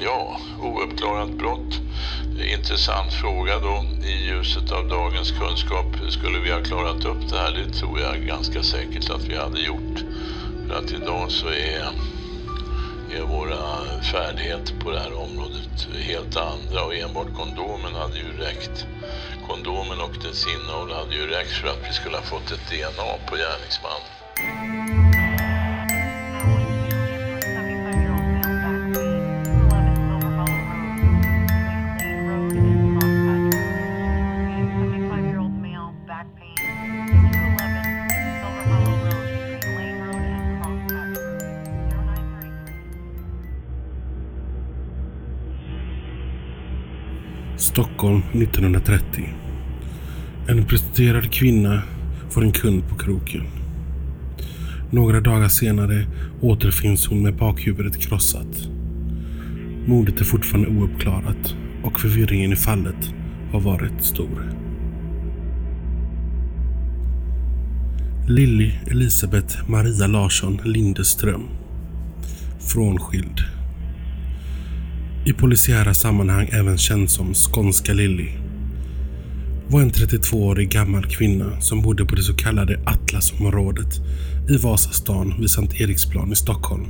Ja, ouppklarat brott. Intressant fråga då. I ljuset av dagens kunskap, skulle vi ha klarat upp det här? Det tror jag ganska säkert att vi hade gjort. För att idag så är, är våra färdigheter på det här området helt andra och enbart kondomen hade ju räckt. Kondomen och dess innehåll hade ju räckt för att vi skulle ha fått ett DNA på gärningsmannen. Stockholm 1930. En prostituerad kvinna får en kund på kroken. Några dagar senare återfinns hon med bakhuvudet krossat. Mordet är fortfarande ouppklarat och förvirringen i fallet har varit stor. Lilly Elisabeth Maria Larsson Lindeström. Frånskild. I polisiära sammanhang även känd som Skånska Lilly. Var en 32-årig gammal kvinna som bodde på det så kallade Atlasområdet i Vasastan vid Sankt Eriksplan i Stockholm.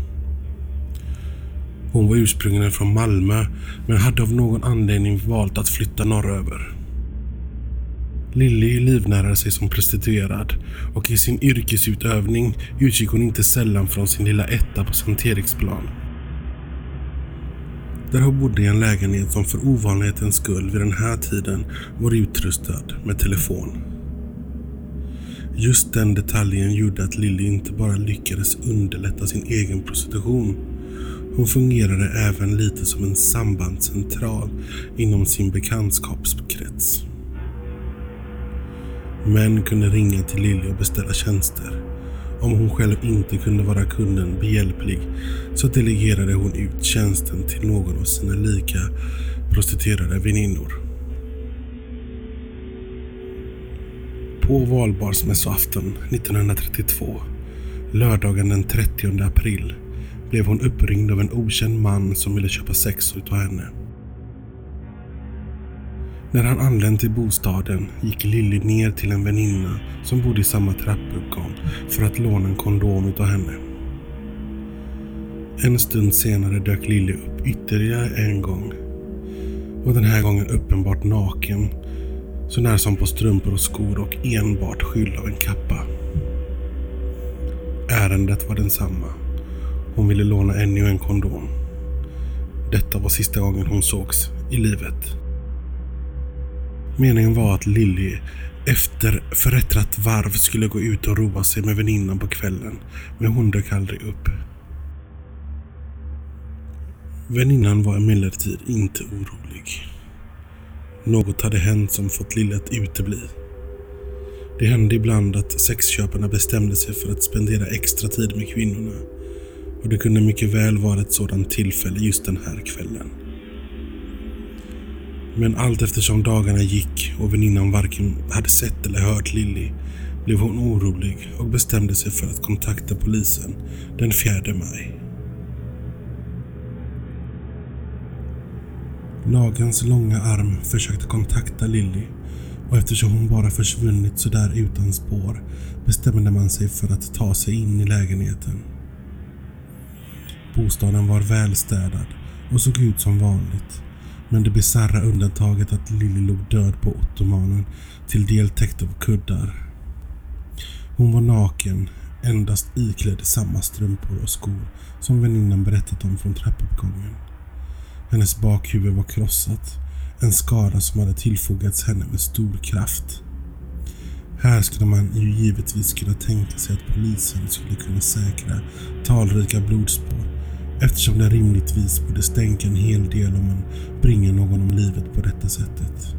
Hon var ursprungligen från Malmö men hade av någon anledning valt att flytta norröver. Lilly livnärade sig som prostituerad och i sin yrkesutövning utgick hon inte sällan från sin lilla etta på Sankt Eriksplan. Där hon bodde i en lägenhet som för ovanlighetens skull vid den här tiden var utrustad med telefon. Just den detaljen gjorde att Lilly inte bara lyckades underlätta sin egen prostitution. Hon fungerade även lite som en sambandscentral inom sin bekantskapskrets. Män kunde ringa till Lilly och beställa tjänster. Om hon själv inte kunde vara kunden behjälplig så delegerade hon ut tjänsten till någon av sina lika prostituerade väninnor. På valborgsmässoafton 1932, lördagen den 30 april, blev hon uppringd av en okänd man som ville köpa sex utav henne. När han anlänt till bostaden gick Lilly ner till en väninna som bodde i samma trappuppgång för att låna en kondom utav henne. En stund senare dök Lilly upp ytterligare en gång. Och den här gången uppenbart naken. Så när som på strumpor och skor och enbart skydd av en kappa. Ärendet var densamma. Hon ville låna ännu en kondom. Detta var sista gången hon sågs i livet. Meningen var att Lilly efter förrättrat varv skulle gå ut och roa sig med väninnan på kvällen, men hon dök aldrig upp. Väninnan var emellertid inte orolig. Något hade hänt som fått Lilly att utebli. Det hände ibland att sexköparna bestämde sig för att spendera extra tid med kvinnorna och det kunde mycket väl vara ett sådant tillfälle just den här kvällen. Men allt eftersom dagarna gick och väninnan varken hade sett eller hört Lilly blev hon orolig och bestämde sig för att kontakta polisen den 4 maj. Lagens långa arm försökte kontakta Lilly och eftersom hon bara försvunnit sådär utan spår bestämde man sig för att ta sig in i lägenheten. Bostaden var välstädad och såg ut som vanligt. Men det bisarra undantaget att Lilly låg död på ottomanen till del täckt av kuddar. Hon var naken, endast iklädd samma strumpor och skor som väninnan berättat om från trappuppgången. Hennes bakhuvud var krossat, en skada som hade tillfogats henne med stor kraft. Här skulle man ju givetvis kunna tänka sig att polisen skulle kunna säkra talrika blodspår eftersom det rimligtvis borde stänka en hel del om man bringar någon om livet på detta sättet.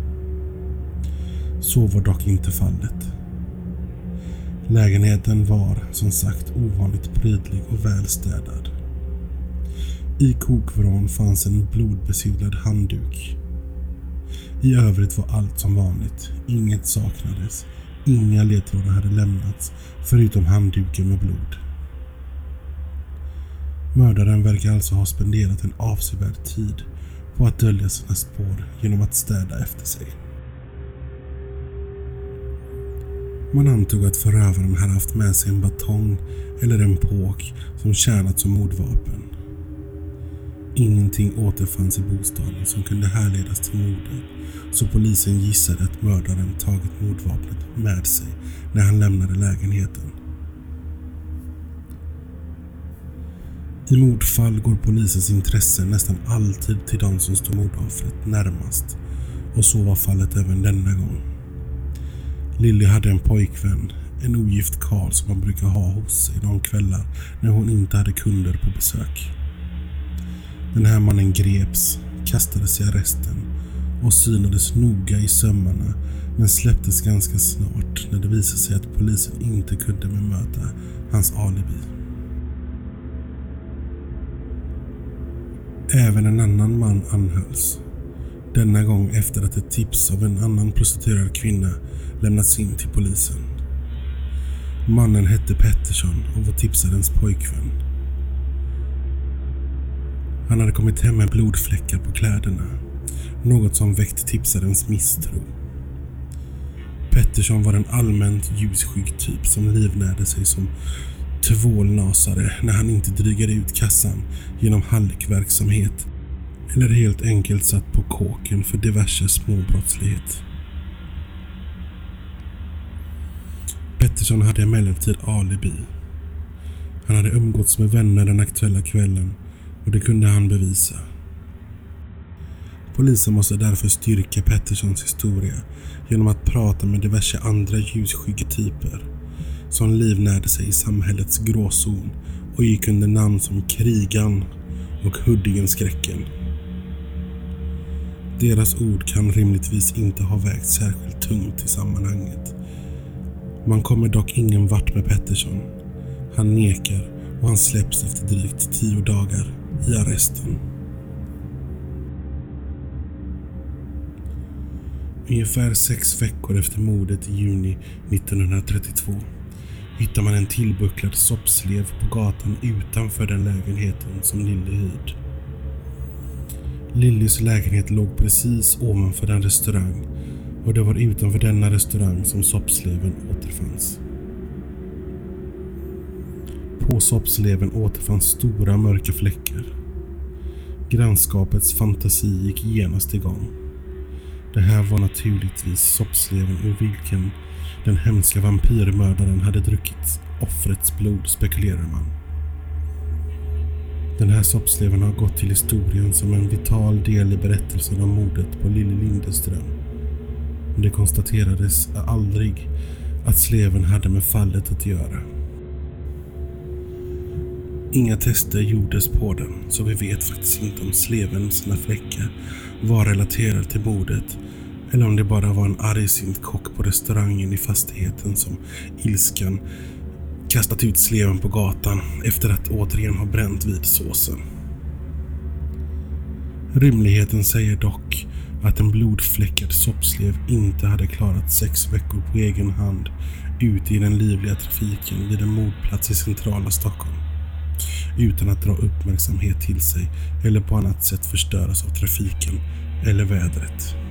Så var dock inte fallet. Lägenheten var som sagt ovanligt prydlig och välstädad. I kokvrån fanns en blodbesudlad handduk. I övrigt var allt som vanligt. Inget saknades. Inga ledtrådar hade lämnats förutom handduken med blod. Mördaren verkar alltså ha spenderat en avsevärd tid på att dölja sina spår genom att städa efter sig. Man antog att förövaren hade haft med sig en batong eller en påk som tjänat som mordvapen. Ingenting återfanns i bostaden som kunde härledas till mordet så polisen gissade att mördaren tagit mordvapnet med sig när han lämnade lägenheten. I mordfall går polisens intresse nästan alltid till de som står mordoffret närmast och så var fallet även denna gång. Lilly hade en pojkvän, en ogift karl som hon brukar ha hos sig de kvällar när hon inte hade kunder på besök. Den här mannen greps, kastades i arresten och synades noga i sömmarna men släpptes ganska snart när det visade sig att polisen inte kunde bemöta hans alibi. Även en annan man anhölls. Denna gång efter att ett tips av en annan prostituerad kvinna lämnats in till polisen. Mannen hette Pettersson och var tipsarens pojkvän. Han hade kommit hem med blodfläckar på kläderna. Något som väckt tipsarens misstro. Pettersson var en allmänt ljusskygg typ som livnärde sig som tvålnasare när han inte drygade ut kassan genom halkverksamhet eller helt enkelt satt på kåken för diverse småbrottslighet. Pettersson hade emellertid alibi. Han hade umgåtts med vänner den aktuella kvällen och det kunde han bevisa. Polisen måste därför styrka Petterssons historia genom att prata med diverse andra ljusskygga typer som livnärde sig i samhällets gråzon och gick under namn som Krigan och Huddingenskräcken. Deras ord kan rimligtvis inte ha vägt särskilt tungt i sammanhanget. Man kommer dock ingen vart med Pettersson. Han nekar och han släpps efter drygt tio dagar i arresten. Ungefär sex veckor efter mordet i juni 1932 hittar man en tillbucklad soppslev på gatan utanför den lägenheten som Lilly hyrd. Lillys lägenhet låg precis ovanför den restaurang och det var utanför denna restaurang som soppsleven återfanns. På soppsleven återfanns stora mörka fläckar. Grannskapets fantasi gick genast igång. Det här var naturligtvis soppsleven ur vilken den hemska vampyrmördaren hade druckit offrets blod, spekulerar man. Den här soppsleven har gått till historien som en vital del i berättelsen om mordet på Lille Lindeström. Men det konstaterades aldrig att sleven hade med fallet att göra. Inga tester gjordes på den, så vi vet faktiskt inte om sleven med sina fläckar var relaterad till mordet eller om det bara var en argsint kock på restaurangen i fastigheten som ilskan kastat ut sleven på gatan efter att återigen ha bränt vid såsen. Rymligheten säger dock att en blodfläckad soppslev inte hade klarat sex veckor på egen hand ute i den livliga trafiken vid en mordplats i centrala Stockholm utan att dra uppmärksamhet till sig eller på annat sätt förstöras av trafiken eller vädret.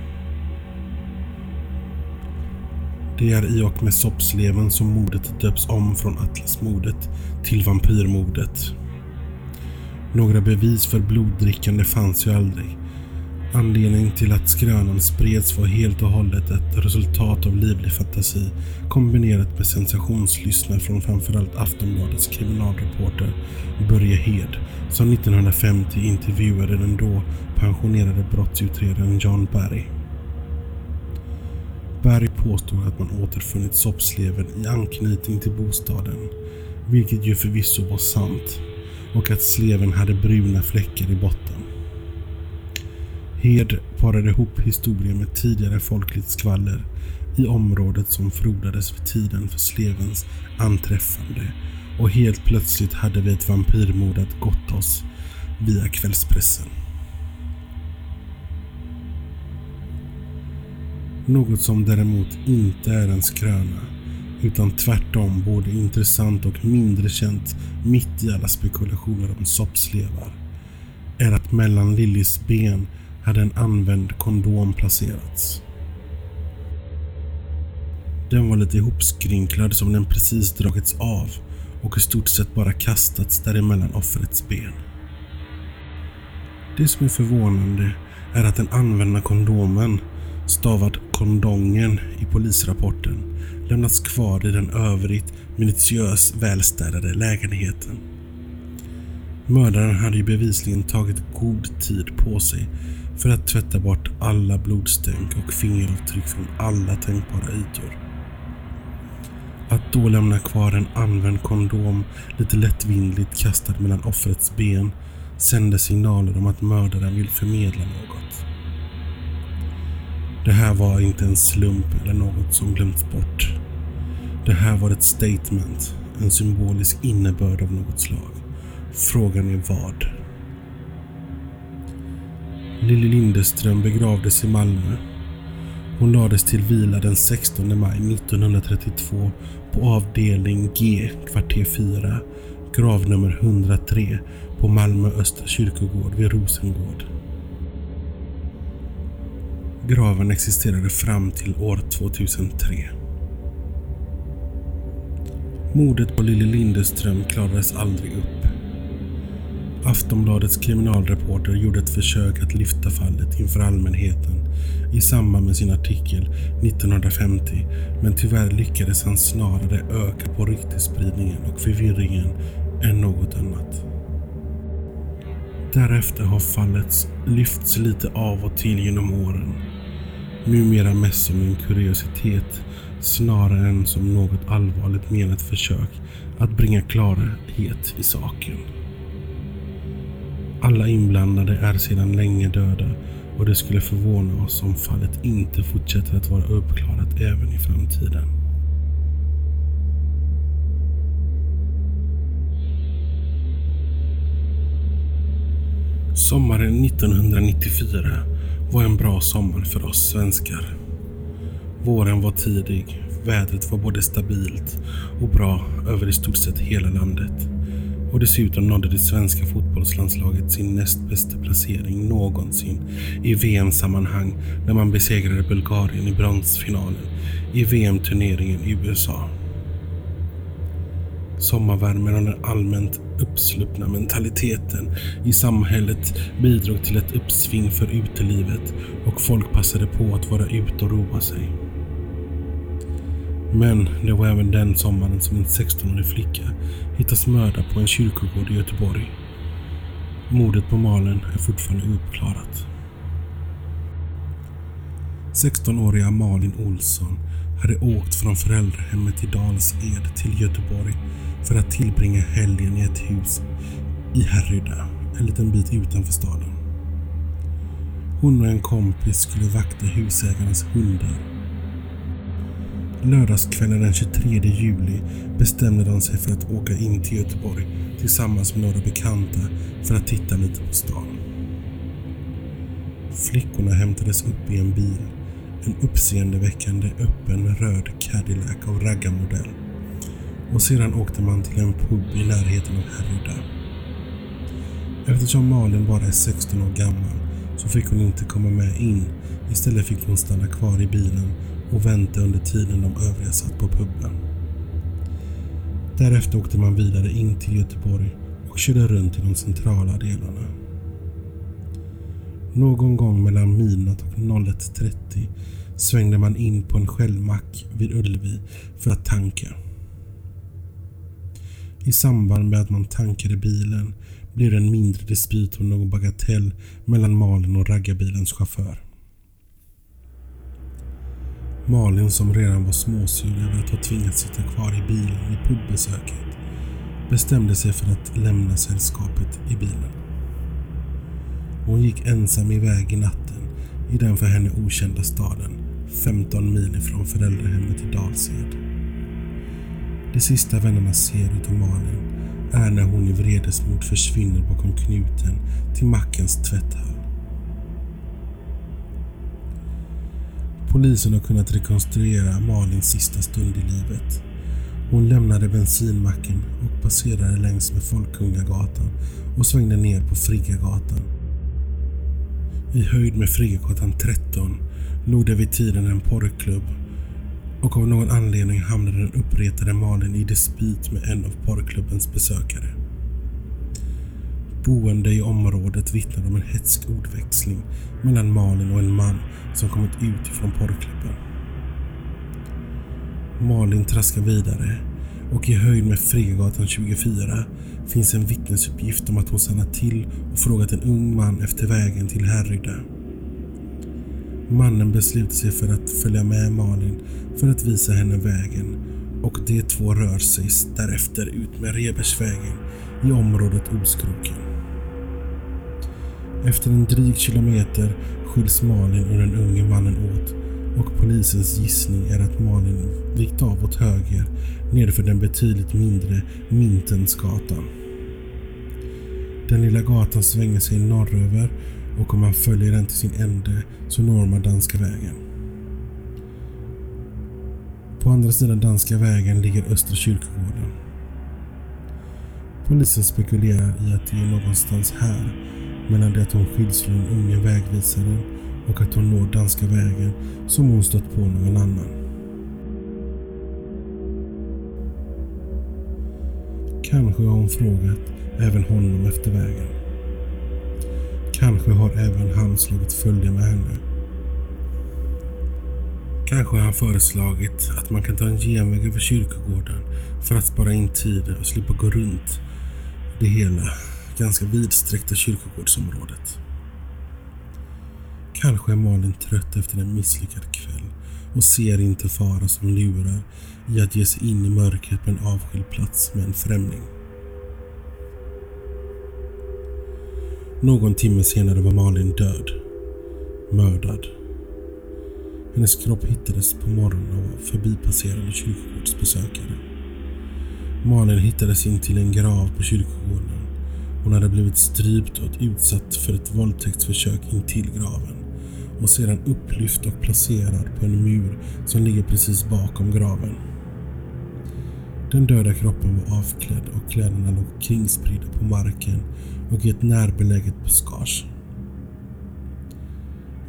Det är i och med soppsleven som mordet döps om från Atlasmordet till vampyrmordet. Några bevis för bloddrickande fanns ju aldrig. Anledningen till att skrönan spreds var helt och hållet ett resultat av livlig fantasi kombinerat med sensationslyssnare från framförallt Aftonbladets kriminalreporter Börje Hed som 1950 intervjuade den då pensionerade brottsutredaren John Barry. Berg påstår att man återfunnit soppsleven i anknytning till bostaden, vilket ju förvisso var sant, och att sleven hade bruna fläckar i botten. Hed parade ihop historien med tidigare folkligt skvaller i området som frodades vid tiden för slevens anträffande och helt plötsligt hade vi ett vampyrmord att gått oss via kvällspressen. Något som däremot inte är en skröna Utan tvärtom både intressant och mindre känt mitt i alla spekulationer om soppslevar är att mellan Lillys ben hade en använd kondom placerats. Den var lite ihopskrynklad som den precis dragits av och i stort sett bara kastats däremellan offrets ben. Det som är förvånande är att den använda kondomen, stavad kondongen i polisrapporten, lämnats kvar i den övrigt minutiöst välstädade lägenheten. Mördaren hade ju bevisligen tagit god tid på sig för att tvätta bort alla blodstänk och fingeravtryck från alla tänkbara ytor. Att då lämna kvar en använd kondom lite lättvindigt kastad mellan offrets ben sände signaler om att mördaren vill förmedla något. Det här var inte en slump eller något som glömts bort. Det här var ett statement, en symbolisk innebörd av något slag. Frågan är vad? Lilly Lindeström begravdes i Malmö. Hon lades till vila den 16 maj 1932 på avdelning G, kvarter 4, gravnummer 103 på Malmö Östra kyrkogård vid Rosengård. Graven existerade fram till år 2003. Mordet på Lilly Lindeström klarades aldrig upp. Aftonbladets kriminalreporter gjorde ett försök att lyfta fallet inför allmänheten i samband med sin artikel 1950 men tyvärr lyckades han snarare öka på ryktesspridningen och förvirringen än något annat. Därefter har fallet lyfts lite av och till genom åren. Numera mest som en kuriositet snarare än som något allvarligt menat försök att bringa klarhet i saken. Alla inblandade är sedan länge döda och det skulle förvåna oss om fallet inte fortsätter att vara uppklarat även i framtiden. Sommaren 1994 var en bra sommar för oss svenskar. Våren var tidig, vädret var både stabilt och bra över i stort sett hela landet. Och dessutom nådde det svenska fotbollslandslaget sin näst bästa placering någonsin i VM-sammanhang när man besegrade Bulgarien i bronsfinalen i VM-turneringen i USA. Sommarvärmen och den allmänt uppsluppna mentaliteten i samhället bidrog till ett uppsving för utelivet och folk passade på att vara ute och roa sig. Men det var även den sommaren som en 16-årig flicka hittas mördad på en kyrkogård i Göteborg. Mordet på Malen är fortfarande ouppklarat. 16-åriga Malin Olsson hade åkt från föräldrahemmet i Dals-Ed till Göteborg för att tillbringa helgen i ett hus i Härryda, en liten bit utanför staden. Hon och en kompis skulle vakta husägarens hundar. Lördagskvällen den 23 juli bestämde de sig för att åka in till Göteborg tillsammans med några bekanta för att titta lite på stan. Flickorna hämtades upp i en bil en uppseendeväckande öppen röd Cadillac av raggarmodell. Och sedan åkte man till en pub i närheten av Härryda. Eftersom Malin bara är 16 år gammal så fick hon inte komma med in. Istället fick hon stanna kvar i bilen och vänta under tiden de övriga satt på puben. Därefter åkte man vidare in till Göteborg och körde runt i de centrala delarna. Någon gång mellan midnatt och 01.30 svängde man in på en självmack vid Ullevi för att tanka. I samband med att man tankade bilen blev det en mindre dispyt om någon bagatell mellan Malin och raggarbilens chaufför. Malin som redan var småsur över att ha tvingats sitta kvar i bilen vid pubbesöket bestämde sig för att lämna sällskapet i bilen. Hon gick ensam iväg i natten i den för henne okända staden 15 mil ifrån föräldrahemmet i Dalsed. Det sista vännerna ser utav Malin är när hon i vredesmod försvinner bakom knuten till mackens tvätthall. Polisen har kunnat rekonstruera Malins sista stund i livet Hon lämnade bensinmacken och passerade längs med Folkungagatan och svängde ner på Friggagatan. I höjd med Friggagatan 13 låg det vid tiden en porrklubb och av någon anledning hamnade den uppretade Malin i dispyt med en av porrklubbens besökare. Boende i området vittnade om en hetsk ordväxling mellan Malin och en man som kommit ut från porrklubben. Malin traskar vidare och i höjd med Fregatan 24 finns en vittnesuppgift om att hon stannat till och frågat en ung man efter vägen till Härryda. Mannen beslutar sig för att följa med Malin för att visa henne vägen och de två rör sig därefter ut med Rebersvägen i området Oskroken. Efter en dryg kilometer skiljs Malin och den unge mannen åt och polisens gissning är att Malin vikt av åt höger nedför den betydligt mindre Mintensgatan. Den lilla gatan svänger sig norröver och om man följer den till sin ände så når man Danska vägen. På andra sidan Danska vägen ligger Östra kyrkogården. Polisen spekulerar i att det är någonstans här mellan det att hon skilslår den unge vägvisaren och att hon når Danska vägen som hon stött på någon annan. Kanske har hon frågat även honom efter vägen. Kanske har även han slagit följe med henne. Kanske har han föreslagit att man kan ta en genväg över kyrkogården för att spara in tid och slippa gå runt det hela ganska vidsträckta kyrkogårdsområdet. Kanske är Malin trött efter en misslyckad kväll och ser inte fara som lurar i att ge sig in i mörkret på en avskild plats med en främling. Någon timme senare var Malin död. Mördad. Hennes kropp hittades på morgonen av förbipasserande kyrkogårdsbesökare. Malin hittades in till en grav på kyrkogården. Hon hade blivit strypt och utsatt för ett våldtäktsförsök intill graven och sedan upplyft och placerad på en mur som ligger precis bakom graven. Den döda kroppen var avklädd och kläderna låg kringspridda på marken och i ett närbeläget buskage.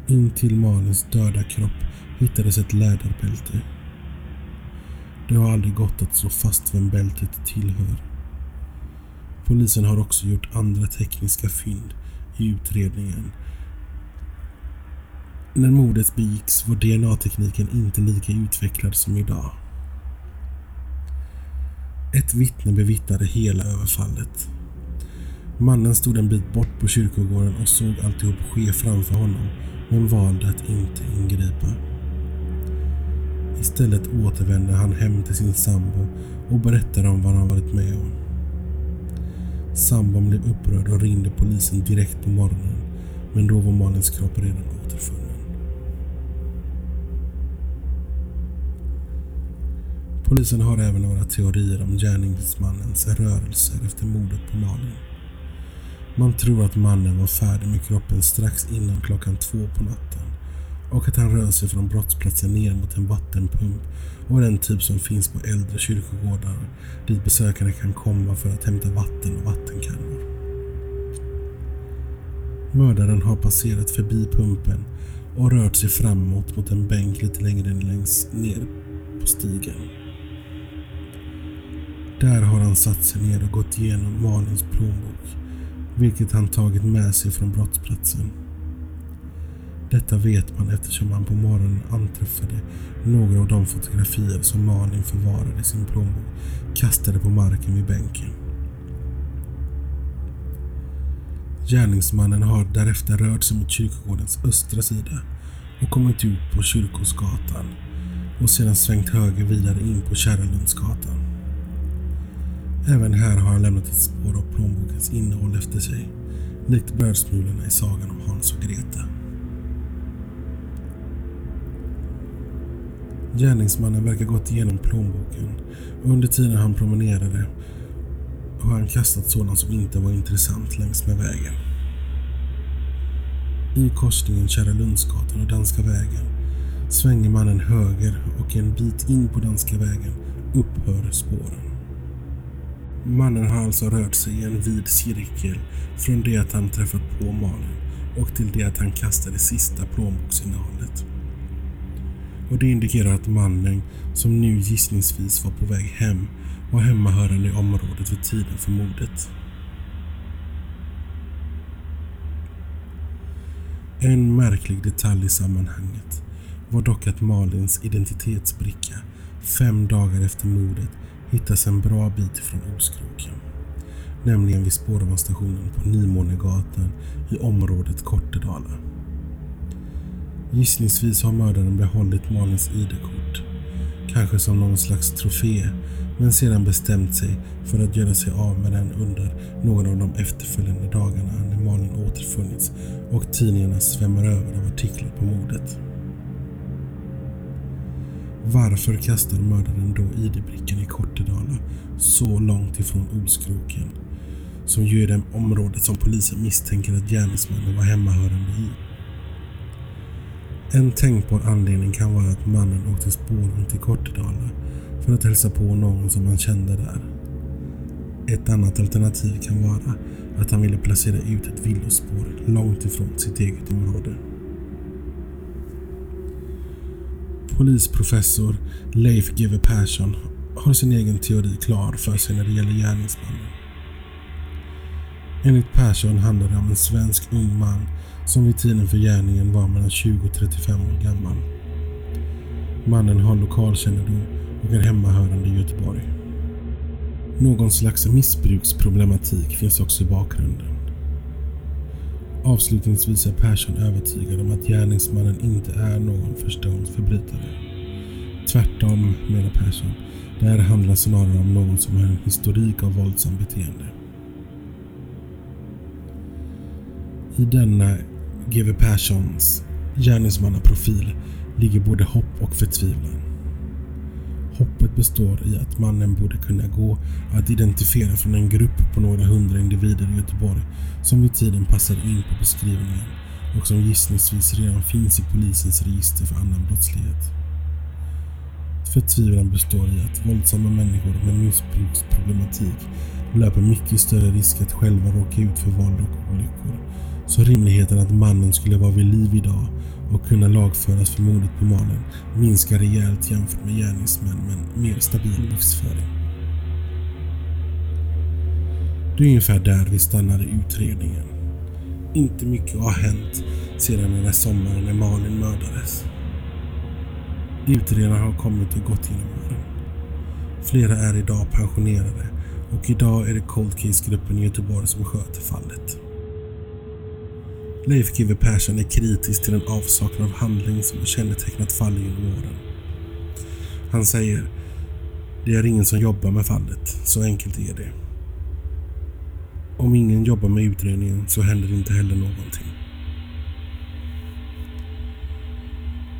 In till Malins döda kropp hittades ett läderbälte. Det har aldrig gått att slå fast vem bältet tillhör. Polisen har också gjort andra tekniska fynd i utredningen. När mordet begicks var DNA-tekniken inte lika utvecklad som idag. Ett vittne bevittnade hela överfallet. Mannen stod en bit bort på kyrkogården och såg alltihop ske framför honom men valde att inte ingripa. Istället återvände han hem till sin sambo och berättade om vad han varit med om. Sambon blev upprörd och ringde polisen direkt på morgonen men då var Malins kropp redan återfunnen. Polisen har även några teorier om gärningsmannens rörelser efter mordet på Malin. Man tror att mannen var färdig med kroppen strax innan klockan två på natten och att han rör sig från brottsplatsen ner mot en vattenpump och den typ som finns på äldre kyrkogårdar dit besökare kan komma för att hämta vatten och vattenkannor. Mördaren har passerat förbi pumpen och rört sig framåt mot en bänk lite längre längst ner på stigen. Där har han satt sig ner och gått igenom Malins plånbok, vilket han tagit med sig från brottsplatsen. Detta vet man eftersom man på morgonen anträffade några av de fotografier som Malin förvarade i sin plånbok kastade på marken vid bänken. Gärningsmannen har därefter rört sig mot kyrkogårdens östra sida och kommit ut på Kyrkosgatan och sedan svängt höger vidare in på Kärralundsgatan. Även här har han lämnat ett spår av plånbokens innehåll efter sig, likt brödsmulorna i sagan om Hans och Greta. Gärningsmannen verkar gått igenom plånboken och under tiden han promenerade har han kastat sådant som inte var intressant längs med vägen. I korsningen Kärralundsgatan och Danska vägen svänger mannen höger och en bit in på Danska vägen upphör spåren. Mannen har alltså rört sig i en vid cirkel från det att han träffat på Malin och till det att han kastade sista plånboksinnehållet. Och det indikerar att mannen, som nu gissningsvis var på väg hem, var hemmahörande i området vid tiden för mordet. En märklig detalj i sammanhanget var dock att Malins identitetsbricka fem dagar efter mordet hittas en bra bit ifrån Oskroken. Nämligen vid spårvagnsstationen på Nymånegatan i området Kortedala. Gissningsvis har mördaren behållit Malins ID-kort. Kanske som någon slags trofé men sedan bestämt sig för att göra sig av med den under någon av de efterföljande dagarna när Malin återfunnits och tidningarna svämmar över av artiklar på mordet. Varför kastar mördaren då ID-brickan i Kortedala så långt ifrån Olskroken? Som ju är det området som polisen misstänker att gärningsmannen var hemmahörande i. En tänkbar anledning kan vara att mannen åkte spårvagn till Kortedala för att hälsa på någon som han kände där. Ett annat alternativ kan vara att han ville placera ut ett villospår långt ifrån sitt eget område. Polisprofessor Leif GW Persson har sin egen teori klar för sig när det gäller gärningsmannen. Enligt Persson handlar det om en svensk ung man som vid tiden för gärningen var mellan 20 och 35 år gammal. Mannen har lokalkännedom och är hemmahörande i Göteborg. Någon slags missbruksproblematik finns också i bakgrunden. Avslutningsvis är Persson övertygad om att gärningsmannen inte är någon förståndsförbrytare. Tvärtom, menar Persson, det här handlar snarare om någon som har en historik av våldsam beteende. I denna GW Perssons gärningsmannaprofil ligger både hopp och förtvivlan. Hoppet består i att mannen borde kunna gå att identifiera från en grupp på några hundra individer i Göteborg som vid tiden passade in på beskrivningen och som gissningsvis redan finns i polisens register för annan brottslighet. Förtvivlan består i att våldsamma människor med missbruksproblematik löper mycket större risk att själva råka ut för våld och olyckor. Så rimligheten att mannen skulle vara vid liv idag och kunna lagföras för mordet på Malin minskar rejält jämfört med gärningsmän med en mer stabil livsföring. Det är ungefär där vi stannar i utredningen. Inte mycket har hänt sedan den där sommaren när Malin mördades. Utredarna har kommit och gått genom åren. Flera är idag pensionerade och idag är det Cold Case-gruppen i Göteborg som sköter fallet. Leif GW Persson är kritisk till den avsaknad av handling som har kännetecknat fallet genom åren. Han säger det är ingen som jobbar med fallet, så enkelt är det. Om ingen jobbar med utredningen så händer inte heller någonting.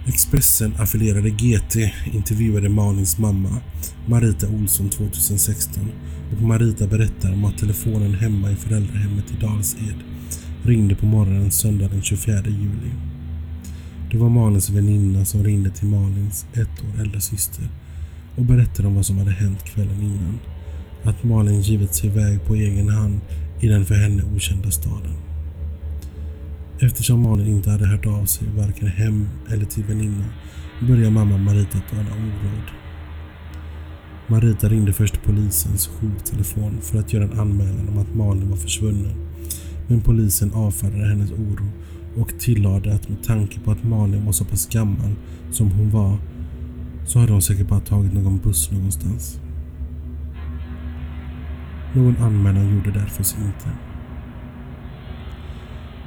Expressen affilierade GT intervjuade Malins mamma Marita Olsson 2016 och Marita berättar om att telefonen hemma i föräldrahemmet i Dals-Ed ringde på morgonen söndag den 24 juli. Det var Malins väninna som ringde till Malins ett år äldre syster och berättade om vad som hade hänt kvällen innan. Att Malin givit sig iväg på egen hand i den för henne okända staden. Eftersom Malin inte hade hört av sig varken hem eller till väninna började mamma Marita att ana oråd. Marita ringde först polisens jourtelefon för att göra en anmälan om att Malin var försvunnen men polisen avfärdade hennes oro och tillade att med tanke på att Malin var så pass gammal som hon var så hade hon säkert bara tagit någon buss någonstans. Någon anmälan gjorde därför inte.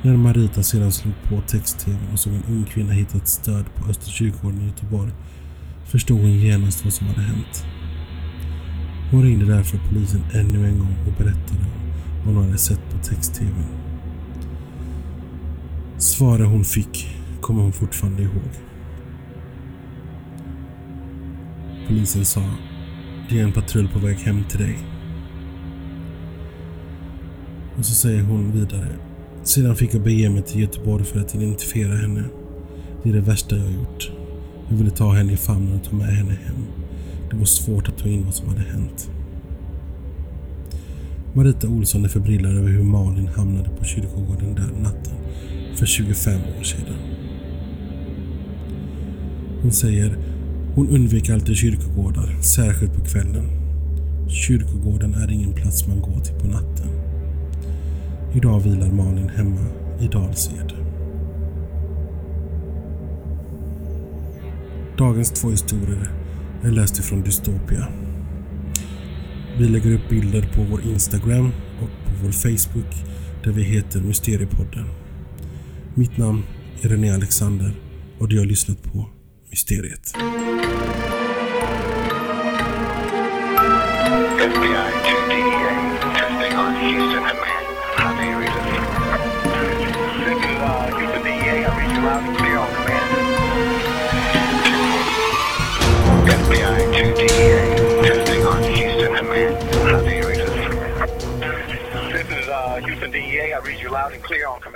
När Marita sedan slog på text-tv och såg en ung kvinna hitta ett stöd på Östra kyrkogården i Göteborg förstod hon genast vad som hade hänt. Hon ringde därför polisen ännu en gång och berättade om hon hade sett på text-tv. Svaret hon fick kommer hon fortfarande ihåg. Polisen sa det är en patrull på väg hem till dig. Och så säger hon vidare. Sedan fick jag bege mig till Göteborg för att identifiera henne. Det är det värsta jag har gjort. Jag ville ta henne i famnen och ta med henne hem. Det var svårt att ta in vad som hade hänt. Marita Olsson är förbryllad över hur Malin hamnade på kyrkogården den natten för 25 år sedan. Hon säger hon undviker alltid kyrkogårdar, särskilt på kvällen. Kyrkogården är ingen plats man går till på natten. Idag vilar Malin hemma i Dalsed. Dagens två historier är läst ifrån Dystopia. Vi lägger upp bilder på vår Instagram och på vår Facebook där vi heter Mysteriepodden. Mitt namn är René Alexander och du har lyssnat på Mysteriet. FBI I read you loud and clear on.